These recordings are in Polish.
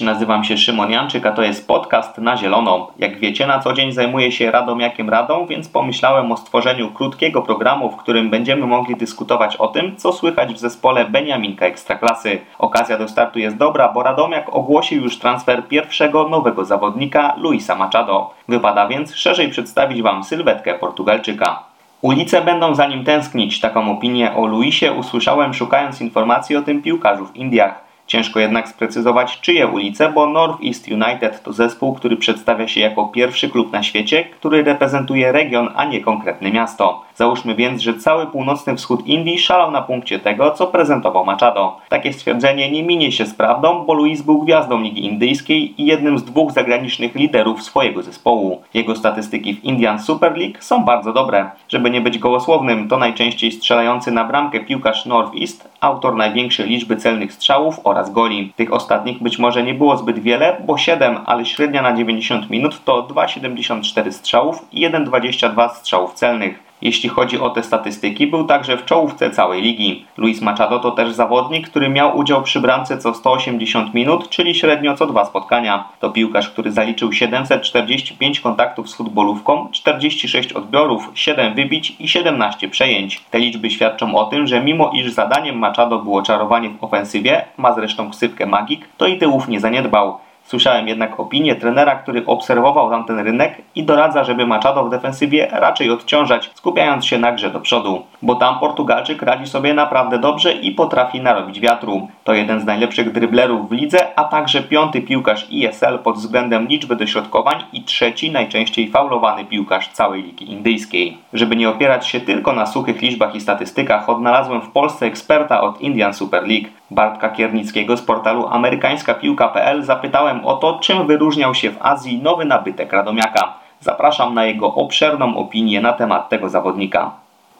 Nazywam się Szymon Janczyk, a to jest podcast na zielono. Jak wiecie, na co dzień zajmuję się Radomiakiem Radą, więc pomyślałem o stworzeniu krótkiego programu, w którym będziemy mogli dyskutować o tym, co słychać w zespole Beniaminka Ekstraklasy. Okazja do startu jest dobra, bo Radomiak ogłosił już transfer pierwszego nowego zawodnika, Luisa Machado. Wypada więc szerzej przedstawić Wam sylwetkę Portugalczyka. Ulice będą za nim tęsknić. Taką opinię o Luisie usłyszałem szukając informacji o tym piłkarzu w Indiach. Ciężko jednak sprecyzować czyje ulice, bo North East United to zespół, który przedstawia się jako pierwszy klub na świecie, który reprezentuje region, a nie konkretne miasto. Załóżmy więc, że cały północny wschód Indii szalał na punkcie tego, co prezentował Machado. Takie stwierdzenie nie minie się z prawdą, bo Luis był gwiazdą Ligi Indyjskiej i jednym z dwóch zagranicznych liderów swojego zespołu. Jego statystyki w Indian Super League są bardzo dobre. Żeby nie być gołosłownym, to najczęściej strzelający na bramkę piłkarz North East, autor największej liczby celnych strzałów oraz goli. Tych ostatnich być może nie było zbyt wiele, bo 7, ale średnia na 90 minut to 2,74 strzałów i 1,22 strzałów celnych. Jeśli chodzi o te statystyki, był także w czołówce całej ligi. Luis Machado to też zawodnik, który miał udział przy bramce co 180 minut, czyli średnio co dwa spotkania. To piłkarz, który zaliczył 745 kontaktów z futbolówką, 46 odbiorów, 7 wybić i 17 przejęć. Te liczby świadczą o tym, że mimo iż zadaniem Machado było czarowanie w ofensywie, ma zresztą ksywkę Magik, to i tyłów nie zaniedbał. Słyszałem jednak opinię trenera, który obserwował tamten rynek i doradza, żeby Machado w defensywie raczej odciążać, skupiając się na grze do przodu. Bo tam Portugalczyk radzi sobie naprawdę dobrze i potrafi narobić wiatru. To jeden z najlepszych dryblerów w lidze, a także piąty piłkarz ESL pod względem liczby dośrodkowań i trzeci najczęściej faulowany piłkarz całej ligi indyjskiej. Żeby nie opierać się tylko na suchych liczbach i statystykach, odnalazłem w Polsce eksperta od Indian Super League. Bartka Kiernickiego z portalu amerykańskapiłka.pl zapytałem o to, czym wyróżniał się w Azji nowy nabytek Radomiaka. Zapraszam na jego obszerną opinię na temat tego zawodnika.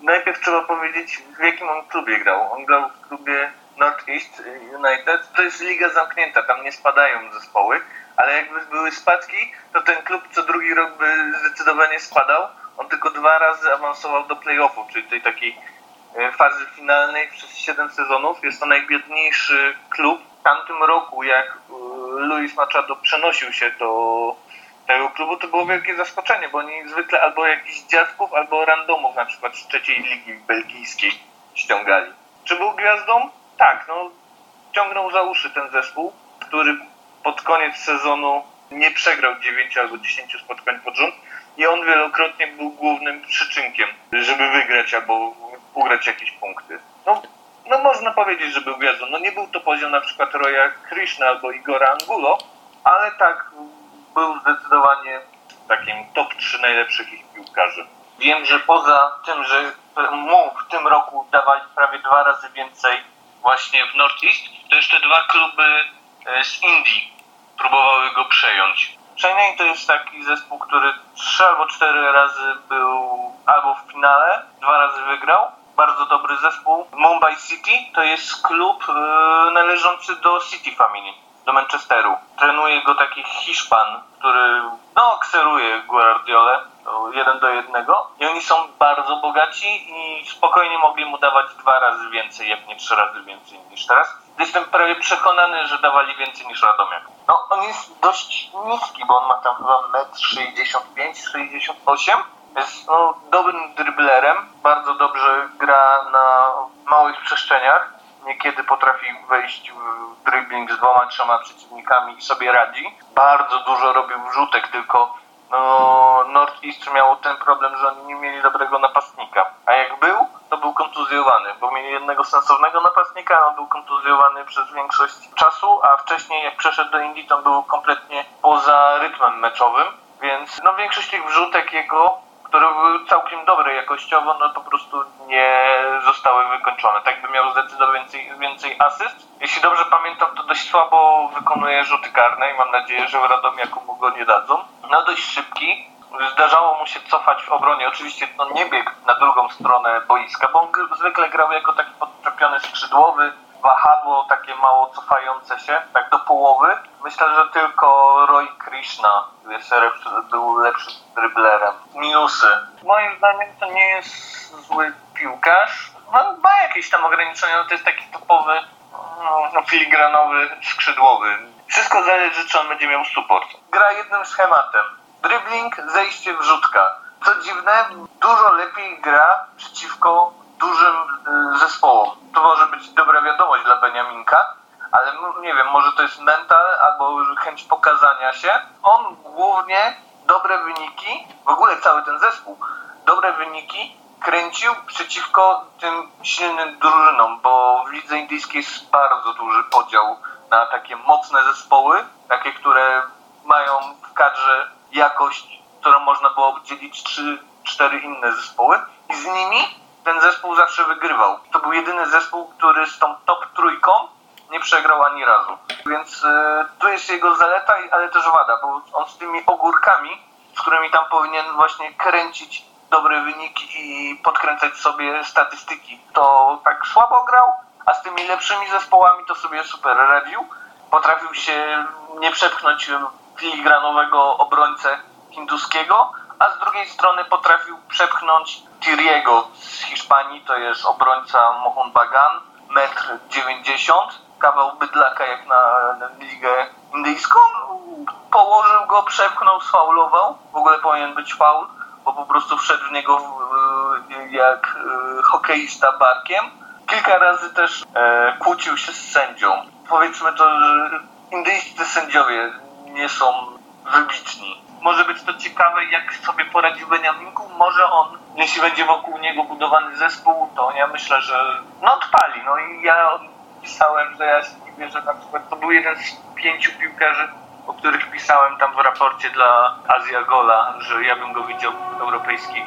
Najpierw trzeba powiedzieć, w jakim on klubie grał. On grał w klubie Northeast United. To jest liga zamknięta, tam nie spadają zespoły, ale jakby były spadki, to ten klub co drugi rok by zdecydowanie spadał. On tylko dwa razy awansował do playoffu, czyli tej takiej fazy finalnej przez 7 sezonów. Jest to najbiedniejszy klub. W tamtym roku, jak e, Luis Machado przenosił się do tego klubu, to było wielkie zaskoczenie, bo oni zwykle albo jakichś dziadków, albo randomów, na przykład z trzeciej ligi belgijskiej ściągali. Czy był gwiazdą? Tak, no ciągnął za uszy ten zespół, który pod koniec sezonu nie przegrał 9 albo 10 spotkań pod rząd i on wielokrotnie był głównym przyczynkiem, żeby wygrać albo ugrać jakieś punkty. No, no można powiedzieć, że był gwiazdą. No nie był to poziom na przykład Roya Krishna albo Igora Angulo, ale tak był zdecydowanie takim top 3 najlepszych ich piłkarzy. Wiem, że poza tym, że mu w tym roku dawali prawie dwa razy więcej właśnie w Northeast, to jeszcze dwa kluby e, z Indii próbowały go przejąć. Chennai to jest taki zespół, który trzy albo cztery razy był albo w finale, dwa razy wygrał, bardzo dobry zespół. Mumbai City to jest klub yy, należący do City Family, do Manchesteru. Trenuje go taki Hiszpan, który no, kseruje Guardiolę jeden do jednego i oni są bardzo bogaci i spokojnie mogli mu dawać dwa razy więcej, jak nie trzy razy więcej niż teraz. Jestem prawie przekonany, że dawali więcej niż Radomiak. No, on jest dość niski, bo on ma tam chyba 1,65 68 jest no, dobrym driblerem, bardzo dobrze gra na małych przestrzeniach. Niekiedy potrafi wejść w dribbling z dwoma, trzema przeciwnikami i sobie radzi. Bardzo dużo robił wrzutek, tylko no, Northeast miał ten problem, że oni nie mieli dobrego napastnika. A jak był, to był kontuzjowany, bo mieli jednego sensownego napastnika, on był kontuzjowany przez większość czasu, a wcześniej jak przeszedł do Indii, to był kompletnie poza rytmem meczowym. Więc no, większość tych wrzutek jego całkiem dobre jakościowo, no po prostu nie zostały wykończone. Tak by miał zdecydowanie więcej, więcej asyst. Jeśli dobrze pamiętam, to dość słabo wykonuje rzuty karne i mam nadzieję, że Radomiaku mu go nie dadzą. No dość szybki. Zdarzało mu się cofać w obronie. Oczywiście no, nie biegł na drugą stronę boiska, bo on zwykle grał jako taki podczepiony skrzydłowy, wahadło takie mało cofające się, tak do połowy. Myślę, że tylko Roy Krishna jest lepszy, był lepszym driblerem. Minusy. Moim zdaniem to nie jest zły piłkarz. No, ma jakieś tam ograniczenia, no to jest taki topowy no, no, filigranowy skrzydłowy. Wszystko zależy, czy on będzie miał support. Gra jednym schematem. Dribbling, zejście, wrzutka. Co dziwne, dużo lepiej gra przeciwko dużym y, zespołom. To może być dobra wiadomość dla Beniaminka, ale nie wiem, może to jest mental albo chęć pokazania się. On głównie dobre wyniki, w ogóle cały ten zespół, dobre wyniki kręcił przeciwko tym silnym drużynom, bo w lidze indyjskiej jest bardzo duży podział na takie mocne zespoły, takie, które mają w kadrze jakość, którą można było oddzielić trzy, cztery inne zespoły i z nimi ten zespół zawsze wygrywał. To był jedyny zespół, który z tą top trójką nie przegrał ani razu. Więc y, tu jest jego zaleta, ale też wada, bo on z tymi ogórkami, z którymi tam powinien właśnie kręcić dobre wyniki i podkręcać sobie statystyki, to tak słabo grał, a z tymi lepszymi zespołami to sobie super radził. Potrafił się nie przepchnąć filigranowego obrońcę hinduskiego, a z drugiej strony potrafił przepchnąć Tiriego z Hiszpanii, to jest obrońca Mohun Bagan, metr 90, kawał bydlaka jak na, ligę indyjską. Położył go, przepchnął, sfaulował. W ogóle powinien być faul, bo po prostu wszedł w niego jak e, hokeista barkiem. Kilka razy też e, kłócił się z sędzią. Powiedzmy to, że indyjscy sędziowie nie są wybitni. Może być to ciekawe, jak sobie poradził Beniaminku. Może on, jeśli będzie wokół niego budowany zespół, to ja myślę, że no odpali. No i ja pisałem, że ja się nie wierzę, na przykład to był jeden z pięciu piłkarzy, o których pisałem tam w raporcie dla Azja Gola, że ja bym go widział w europejskiej,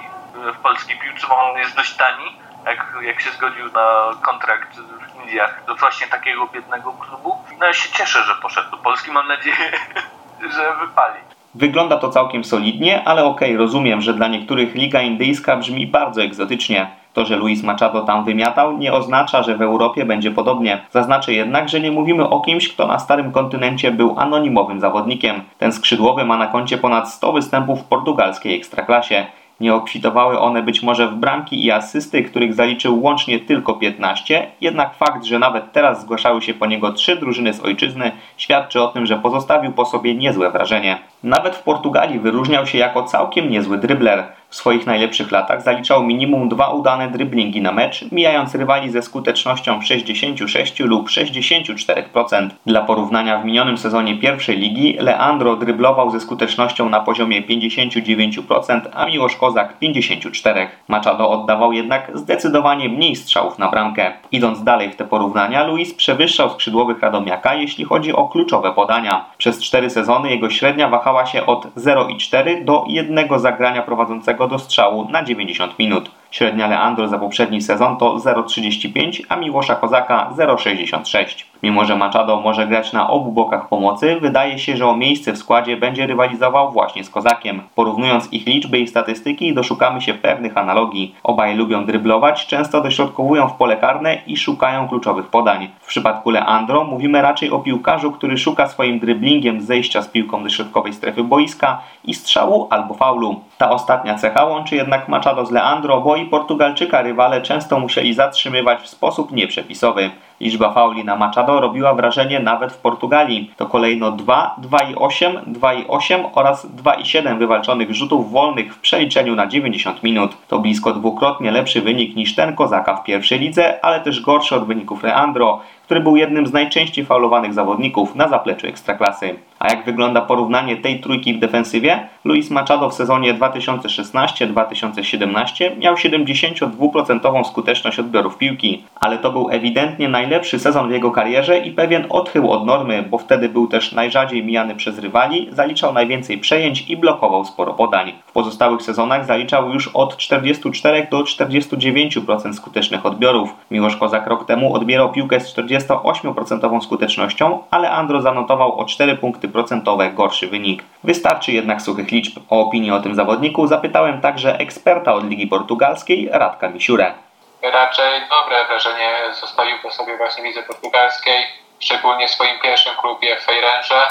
w polskiej piłce, bo on jest dość tani, jak, jak się zgodził na kontrakt w Indiach do właśnie takiego biednego klubu. No ja się cieszę, że poszedł do Polski, mam nadzieję, że wypali. Wygląda to całkiem solidnie, ale okej, okay, rozumiem, że dla niektórych liga indyjska brzmi bardzo egzotycznie. To, że Luis Machado tam wymiatał, nie oznacza, że w Europie będzie podobnie. Zaznaczę jednak, że nie mówimy o kimś, kto na starym kontynencie był anonimowym zawodnikiem. Ten skrzydłowy ma na koncie ponad 100 występów w portugalskiej ekstraklasie. Nie obfitowały one być może w bramki i asysty, których zaliczył łącznie tylko 15, jednak fakt, że nawet teraz zgłaszały się po niego trzy drużyny z ojczyzny, świadczy o tym, że pozostawił po sobie niezłe wrażenie. Nawet w Portugalii wyróżniał się jako całkiem niezły drybler. W swoich najlepszych latach zaliczał minimum dwa udane dryblingi na mecz, mijając rywali ze skutecznością 66 lub 64%. Dla porównania w minionym sezonie pierwszej ligi Leandro dryblował ze skutecznością na poziomie 59%, a Miłosz Kozak 54%. Machado oddawał jednak zdecydowanie mniej strzałów na bramkę. Idąc dalej w te porównania, Luis przewyższał skrzydłowych Radomiaka, jeśli chodzi o kluczowe podania. Przez cztery sezony jego średnia wahała się od 0,4 do 1 zagrania prowadzącego do strzału na 90 minut. Średnia Leandro za poprzedni sezon to 0,35, a Miłosza Kozaka 0,66. Mimo, że Machado może grać na obu bokach pomocy, wydaje się, że o miejsce w składzie będzie rywalizował właśnie z Kozakiem. Porównując ich liczby i statystyki, doszukamy się pewnych analogii. Obaj lubią dryblować, często dośrodkowują w pole karne i szukają kluczowych podań. W przypadku Leandro mówimy raczej o piłkarzu, który szuka swoim dryblingiem zejścia z piłką do środkowej strefy boiska i strzału albo faulu. Ta ostatnia cecha łączy jednak Machado z Leandro, bo i Portugalczyka rywale często musieli zatrzymywać w sposób nieprzepisowy. Liczba fauli na Machado robiła wrażenie nawet w Portugalii. To kolejno 2, 2,8, 2,8 oraz 2,7 wywalczonych rzutów wolnych w przeliczeniu na 90 minut. To blisko dwukrotnie lepszy wynik niż ten Kozaka w pierwszej lidze, ale też gorszy od wyników Leandro, który był jednym z najczęściej faulowanych zawodników na zapleczu Ekstraklasy. A jak wygląda porównanie tej trójki w defensywie? Luis Machado w sezonie 2016-2017 miał 72% skuteczność odbiorów piłki, ale to był ewidentnie najlepszy sezon w jego karierze i pewien odchył od normy, bo wtedy był też najrzadziej mijany przez rywali, zaliczał najwięcej przejęć i blokował sporo podań. W pozostałych sezonach zaliczał już od 44 do 49% skutecznych odbiorów. Miłosz Kozak rok temu odbierał piłkę z 40 28% skutecznością, ale Andro zanotował o 4 punkty procentowe gorszy wynik. Wystarczy jednak suchych liczb. O opinię o tym zawodniku zapytałem także eksperta od Ligi Portugalskiej, Radka Misiurę. Raczej dobre wrażenie zostawił po sobie właśnie Lidze Portugalskiej, szczególnie w swoim pierwszym klubie w Feirenze.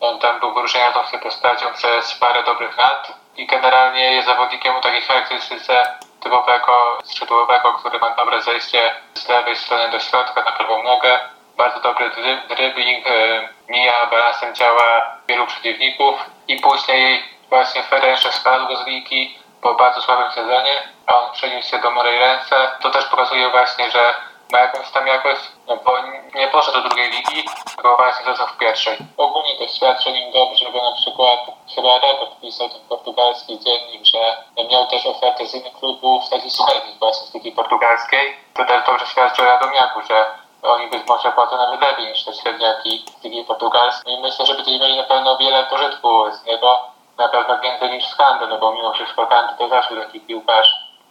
On tam był wyróżniającą się postacią przez parę dobrych lat i generalnie jest zawodnikiem o takiej charakterystyce typowego skrzydłowego, który ma dobre zejście z lewej strony do środka na prawą nogę. bardzo dobry dribbling, e, mija balansem ciała wielu przeciwników i później właśnie Ferenc spadł z ligi po bardzo słabym sezonie, a on przeniósł się do Morej Ręce. To też pokazuje właśnie, że ma jakąś tam jakość, no bo nie poszedł do drugiej ligi, tylko właśnie został w pierwszej. Ogólnie to świadczy nim dobrze, bo na przykład chyba raport pisał ten portugalski dziennik, że miał też ofertę z innych klubów, takich średnich właśnie z ligi portugalskiej. To też dobrze świadczy o Radomiaku, że oni być może płacą nawet lepiej niż te średniaki z ligi portugalskiej. I myślę, że będziemy mieli na pewno wiele pożytku z niego, na pewno więcej niż z Kandy, no bo mimo wszystko Kandy to zawsze taki piłkarz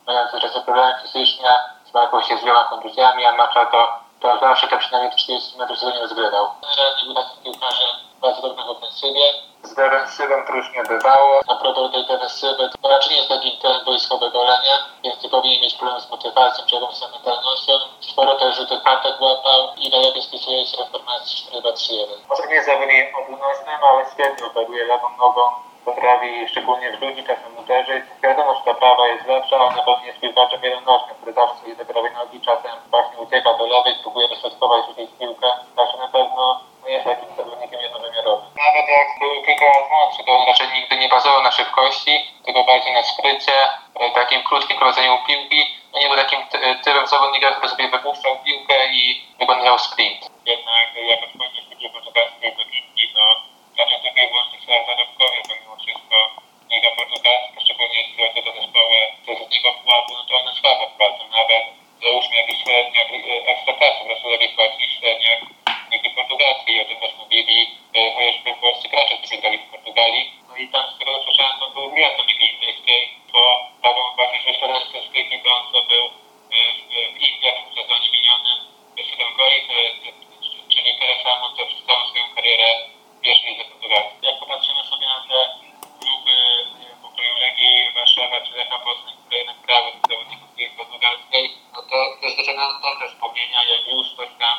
mający czasem problemy fizyczne, zmagał się z wieloma kontuzjami, a Macza to, to zawsze te przynajmniej 40 metrów w nie rozgrywał. Generalnie był takim piłkarzem bardzo dobrym w ofensywie. Z defensywą to już nie bywało. A propos tej defensywy, to raczej nie jest taki ten wojskowy golenia, więc nie powinien mieć problemu z motywacją czy jakąś mentalnością. Sporo też rzutów kartek łapał i najlepiej spisuje się w formacji 4-2-3-1. Może nie jest zawodnikiem obudnosnym, ale świetnie operuje lewą nogą potrafi szczególnie w ludzi czasem uderzyć. Wiadomo, że ta prawa jest lepsza, ale na pewno jest piłkarzem jednonożnym, który zawsze sobie te prawej nogi czasem właśnie ucieka do lewej, próbuje dośrodkować rzucić piłkę. Także na pewno jest takim zawodnikiem jednowymiarowym. Nawet jak był kilka lat młodszy, to on raczej nigdy nie bazował na szybkości, tylko bardziej na skrycie, e, takim krótkim prowadzeniu piłki. No nie był takim typem zawodnika, który sobie wypuszczał piłkę i wykonywał sprint. Jednak jak odchodzisz do portugalskiej do to raczej tylko i wyłącznie trzeba zarobkowie, bo mimo wszystko Liga Portugalska, szczególnie jeśli chodzi o te zespoły z niego pułapu, no to one słabo wpłacą. Nawet załóżmy jakiś średniak ekstraklasy, prostu lepiej płaci średniak Ligi Portugalskiej. O tym też mówili e, chociażby polscy gracze, którzy grali w Portugalii. No i tam z tego co słyszałem, to był gwiazdą Ligi Indyjskiej, bo taką właśnie zresztą z Ligi to on zdobył e, w Indiach w sezonie minionym 7 goli, czyli tyle samo co przez całą swoją karierę pierwszej lidze portugalskiej. Jak popatrzymy sobie na te kluby pokroju Legii, Warszawa czy Lecha Poznań, które jednak grały tych zawodników ligi portugalskiej, no to też wyciągano dobre wspomnienia, jak już ktoś tam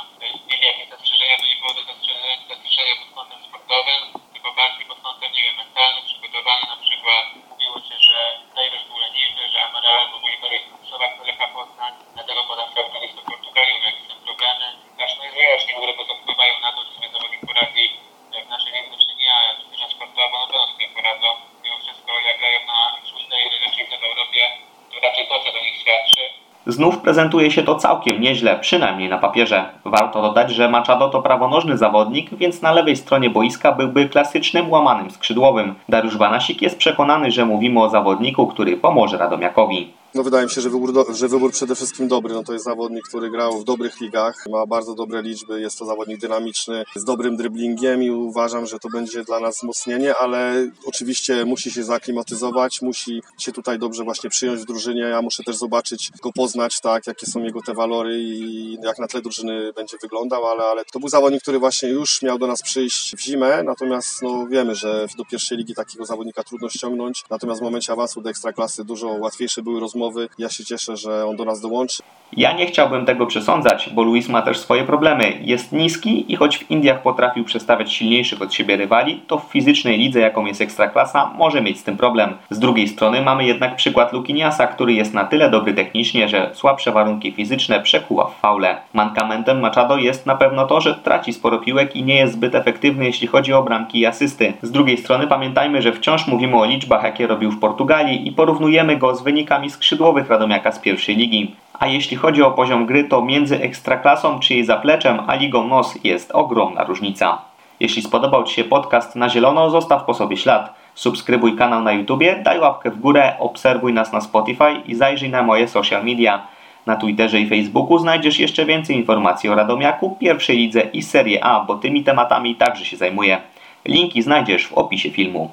mieli jakieś zastrzeżenia, to nie było to zastrzeżenia, zastrzeżenia pod kątem sportowym, tylko bardziej pod kątem, nie wiem, mentalnym, przygotowania na przykład. Mówiło się, że Taylor był leniwy, że Amaral w ogóle nie stosować do Lecha Poznań, dlatego potem chciał wrócić do Portugalii, jakieś tam problemy. Aż no jest wiele czynników, które wpływają na to, czy sobie zawodnik poradzi jak nasze rynki czynia duża sportowa, no to sobie poradzą. Mimo wszystko, jak grają na szóstej rocznicy w Europie, to raczej to, co do nich świadczy. Znów prezentuje się to całkiem nieźle, przynajmniej na papierze. Warto dodać, że Machado to prawonożny zawodnik, więc na lewej stronie boiska byłby klasycznym łamanym skrzydłowym. Dariusz Banasik jest przekonany, że mówimy o zawodniku, który pomoże Radomiakowi. No wydaje mi się, że wybór, że wybór przede wszystkim dobry. No to jest zawodnik, który grał w dobrych ligach, ma bardzo dobre liczby, jest to zawodnik dynamiczny, z dobrym dribblingiem i uważam, że to będzie dla nas wzmocnienie, ale oczywiście musi się zaklimatyzować, musi się tutaj dobrze właśnie przyjąć w drużynie. Ja muszę też zobaczyć, go poznać, tak, jakie są jego te walory i jak na tle drużyny będzie wyglądał, ale, ale to był zawodnik, który właśnie już miał do nas przyjść w zimę, natomiast no wiemy, że do pierwszej ligi takiego zawodnika trudno ściągnąć, natomiast w momencie awansu do ekstraklasy dużo łatwiejsze były rozmowy rozmowy. Ja się cieszę, że on do nas dołączy. Ja nie chciałbym tego przesądzać, bo Luis ma też swoje problemy. Jest niski i choć w Indiach potrafił przestawiać silniejszych od siebie rywali, to w fizycznej lidze, jaką jest Ekstraklasa, może mieć z tym problem. Z drugiej strony mamy jednak przykład Lukiniasa, który jest na tyle dobry technicznie, że słabsze warunki fizyczne przekuła w faule. Mankamentem Machado jest na pewno to, że traci sporo piłek i nie jest zbyt efektywny, jeśli chodzi o bramki i asysty. Z drugiej strony pamiętajmy, że wciąż mówimy o liczbach, jakie robił w Portugalii i porównujemy go z wynikami skrzydłowych Radomiaka z pierwszej ligi. A jeśli chodzi o poziom gry, to między Ekstraklasą czy jej zapleczem a Ligą NOS jest ogromna różnica. Jeśli spodobał Ci się podcast na zielono, zostaw po sobie ślad. Subskrybuj kanał na YouTubie, daj łapkę w górę, obserwuj nas na Spotify i zajrzyj na moje social media. Na Twitterze i Facebooku znajdziesz jeszcze więcej informacji o Radomiaku, pierwszej lidze i Serie A, bo tymi tematami także się zajmuję. Linki znajdziesz w opisie filmu.